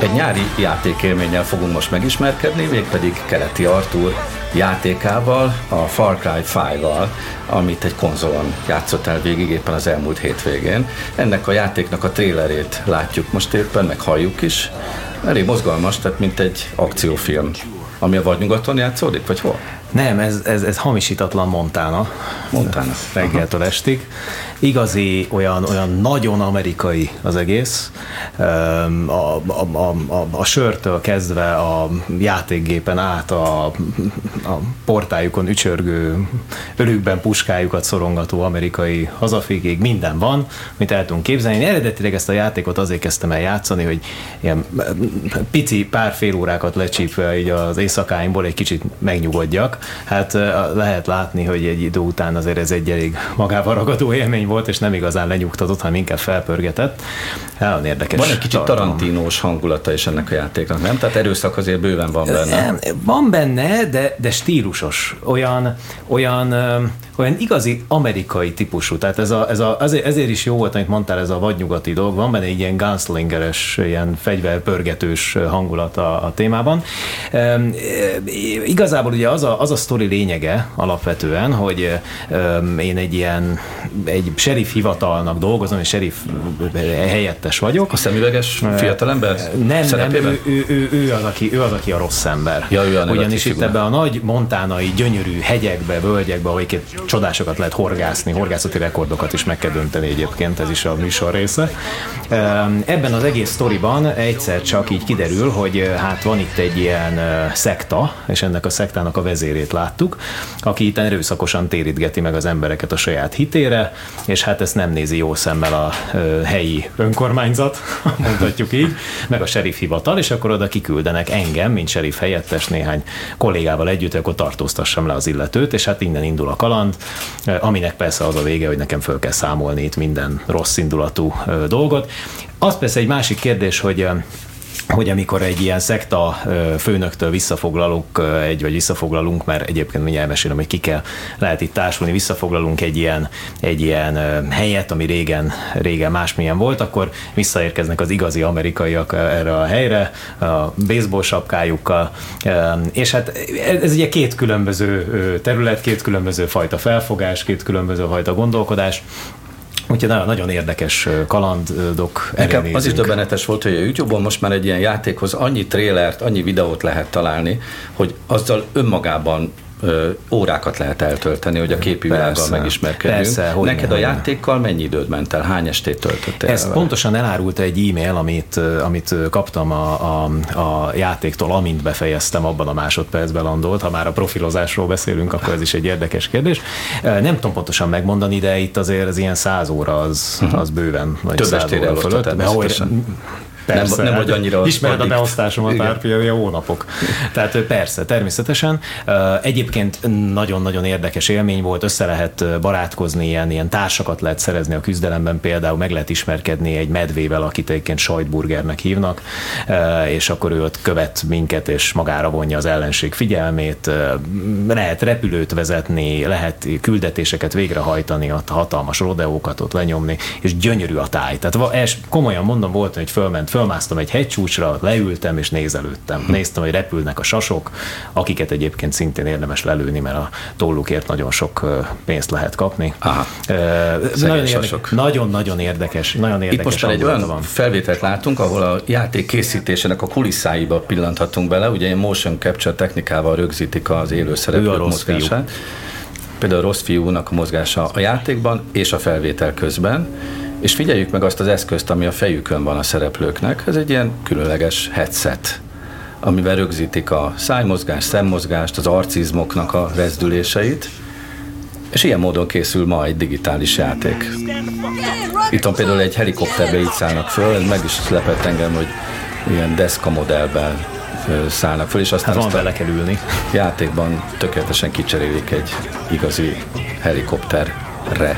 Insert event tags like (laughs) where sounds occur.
Egy nyári játékélménnyel fogunk most megismerkedni, mégpedig Keleti Artúr játékával, a Far Cry 5-val, amit egy konzolon játszott el végig éppen az elmúlt hétvégén. Ennek a játéknak a trélerét látjuk most éppen, meg halljuk is. Elég mozgalmas, tehát mint egy akciófilm, ami a vadnyugaton játszódik, vagy hol? Nem, ez, ez, ez hamisítatlan Montana. Montana. Reggeltől estig. Igazi, olyan, olyan nagyon amerikai az egész. A, a, a, a, a sörtől kezdve a játékgépen át a, a portájukon ücsörgő, örükben puskájukat szorongató amerikai hazafigéig minden van, mint el tudunk képzelni. Én eredetileg ezt a játékot azért kezdtem el játszani, hogy ilyen pici pár fél órákat lecsípve így az éjszakáimból egy kicsit megnyugodjak, hát lehet látni, hogy egy idő után azért ez egy elég magával ragadó élmény volt, és nem igazán lenyugtatott, hanem inkább felpörgetett. Nagyon érdekes. Van egy kicsit tartalom. tarantinós hangulata is ennek a játéknak, nem? Tehát erőszak azért bőven van benne. Van benne, de, de stílusos. Olyan, olyan, olyan igazi amerikai típusú. Tehát ez a, ez a, ezért, ezért is jó volt, amit mondtál, ez a vadnyugati dolog. Van benne egy ilyen gunslingeres, ilyen fegyverpörgetős hangulat a, a témában. E, igazából ugye az a, az a sztori lényege alapvetően, hogy én egy ilyen egy sheriff hivatalnak dolgozom, egy sheriff helyettes vagyok. A szemüveges fiatalember? Nem, nem, ő, ő, ő, ő, az, aki, ő az, aki a rossz ember. Ja, ő a Ugyanis itt ebbe a nagy montánai, gyönyörű hegyekbe, völgyekbe, ahol csodásokat lehet horgászni, horgászati rekordokat is meg kell dönteni egyébként, ez is a műsor része. Ebben az egész sztoriban egyszer csak így kiderül, hogy hát van itt egy ilyen szekta, és ennek a szektának a vezérét láttuk, aki itt erőszakosan térítgeti meg az embereket a saját hitére, és hát ezt nem nézi jó szemmel a helyi önkormányzat, (laughs) mondhatjuk így, meg a sheriff hivatal, és akkor oda kiküldenek engem, mint sheriff helyettes néhány kollégával együtt, akkor tartóztassam le az illetőt, és hát innen indul a kaland, aminek persze az a vége, hogy nekem föl kell számolni itt minden rossz indulatú dolgot. Az persze egy másik kérdés, hogy hogy amikor egy ilyen szekta főnöktől visszafoglalunk egy, vagy visszafoglalunk, mert egyébként mindjárt elmesélem, hogy ki kell, lehet itt társulni, visszafoglalunk egy ilyen, egy ilyen helyet, ami régen, régen másmilyen volt, akkor visszaérkeznek az igazi amerikaiak erre a helyre, a baseball sapkájukkal, és hát ez ugye két különböző terület, két különböző fajta felfogás, két különböző fajta gondolkodás, Úgyhogy nagyon, nagyon érdekes kalandok. Nekem az is döbbenetes volt, hogy a YouTube-on most már egy ilyen játékhoz annyi trélert, annyi videót lehet találni, hogy azzal önmagában órákat lehet eltölteni, hogy a képi világgal megismerkedjünk. Persze, Neked a játékkal mennyi időd ment el? Hány estét töltöttél Ezt el? pontosan elárulta egy e-mail, amit, amit kaptam a, a, a játéktól, amint befejeztem, abban a másodpercben landolt. Ha már a profilozásról beszélünk, akkor ez is egy érdekes kérdés. Nem tudom pontosan megmondani, de itt azért az ilyen száz óra az, mhm. az bőven, vagy Több óra fölött. Persze, nem, nem vagy annyira Ismered a beosztásomat már például hónapok. Tehát persze, természetesen. Egyébként nagyon-nagyon érdekes élmény volt, össze lehet barátkozni, ilyen, ilyen társakat lehet szerezni a küzdelemben, például meg lehet ismerkedni egy medvével, akit egyébként sajtburgernek hívnak, és akkor ő ott követ minket, és magára vonja az ellenség figyelmét, lehet repülőt vezetni, lehet küldetéseket végrehajtani, ott hatalmas rodeókat ott lenyomni, és gyönyörű a táj. Tehát komolyan mondom, volt, hogy fölment fölmásztam egy hegycsúcsra, leültem és nézelődtem. Hm. Néztem, hogy repülnek a sasok, akiket egyébként szintén érdemes lelőni, mert a tollukért nagyon sok pénzt lehet kapni. Aha. nagyon, érdekes, nagyon-nagyon érdekes, nagyon érdekes. Itt most egy olyan van. felvételt látunk, ahol a játék készítésének a kulisszáiba pillanthatunk bele, ugye egy motion capture technikával rögzítik az élő szereplők mozgását. Fiú. Például a rossz fiúnak a mozgása a játékban és a felvétel közben és figyeljük meg azt az eszközt, ami a fejükön van a szereplőknek. Ez egy ilyen különleges headset, amivel rögzítik a szájmozgást, szemmozgást, az arcizmoknak a rezdüléseit, és ilyen módon készül ma egy digitális játék. Itt van például egy helikopterbe így szállnak föl, meg is lepett engem, hogy ilyen deszka modellben szállnak föl, és aztán hát van bele kell ülni. játékban tökéletesen kicserélik egy igazi helikopterre.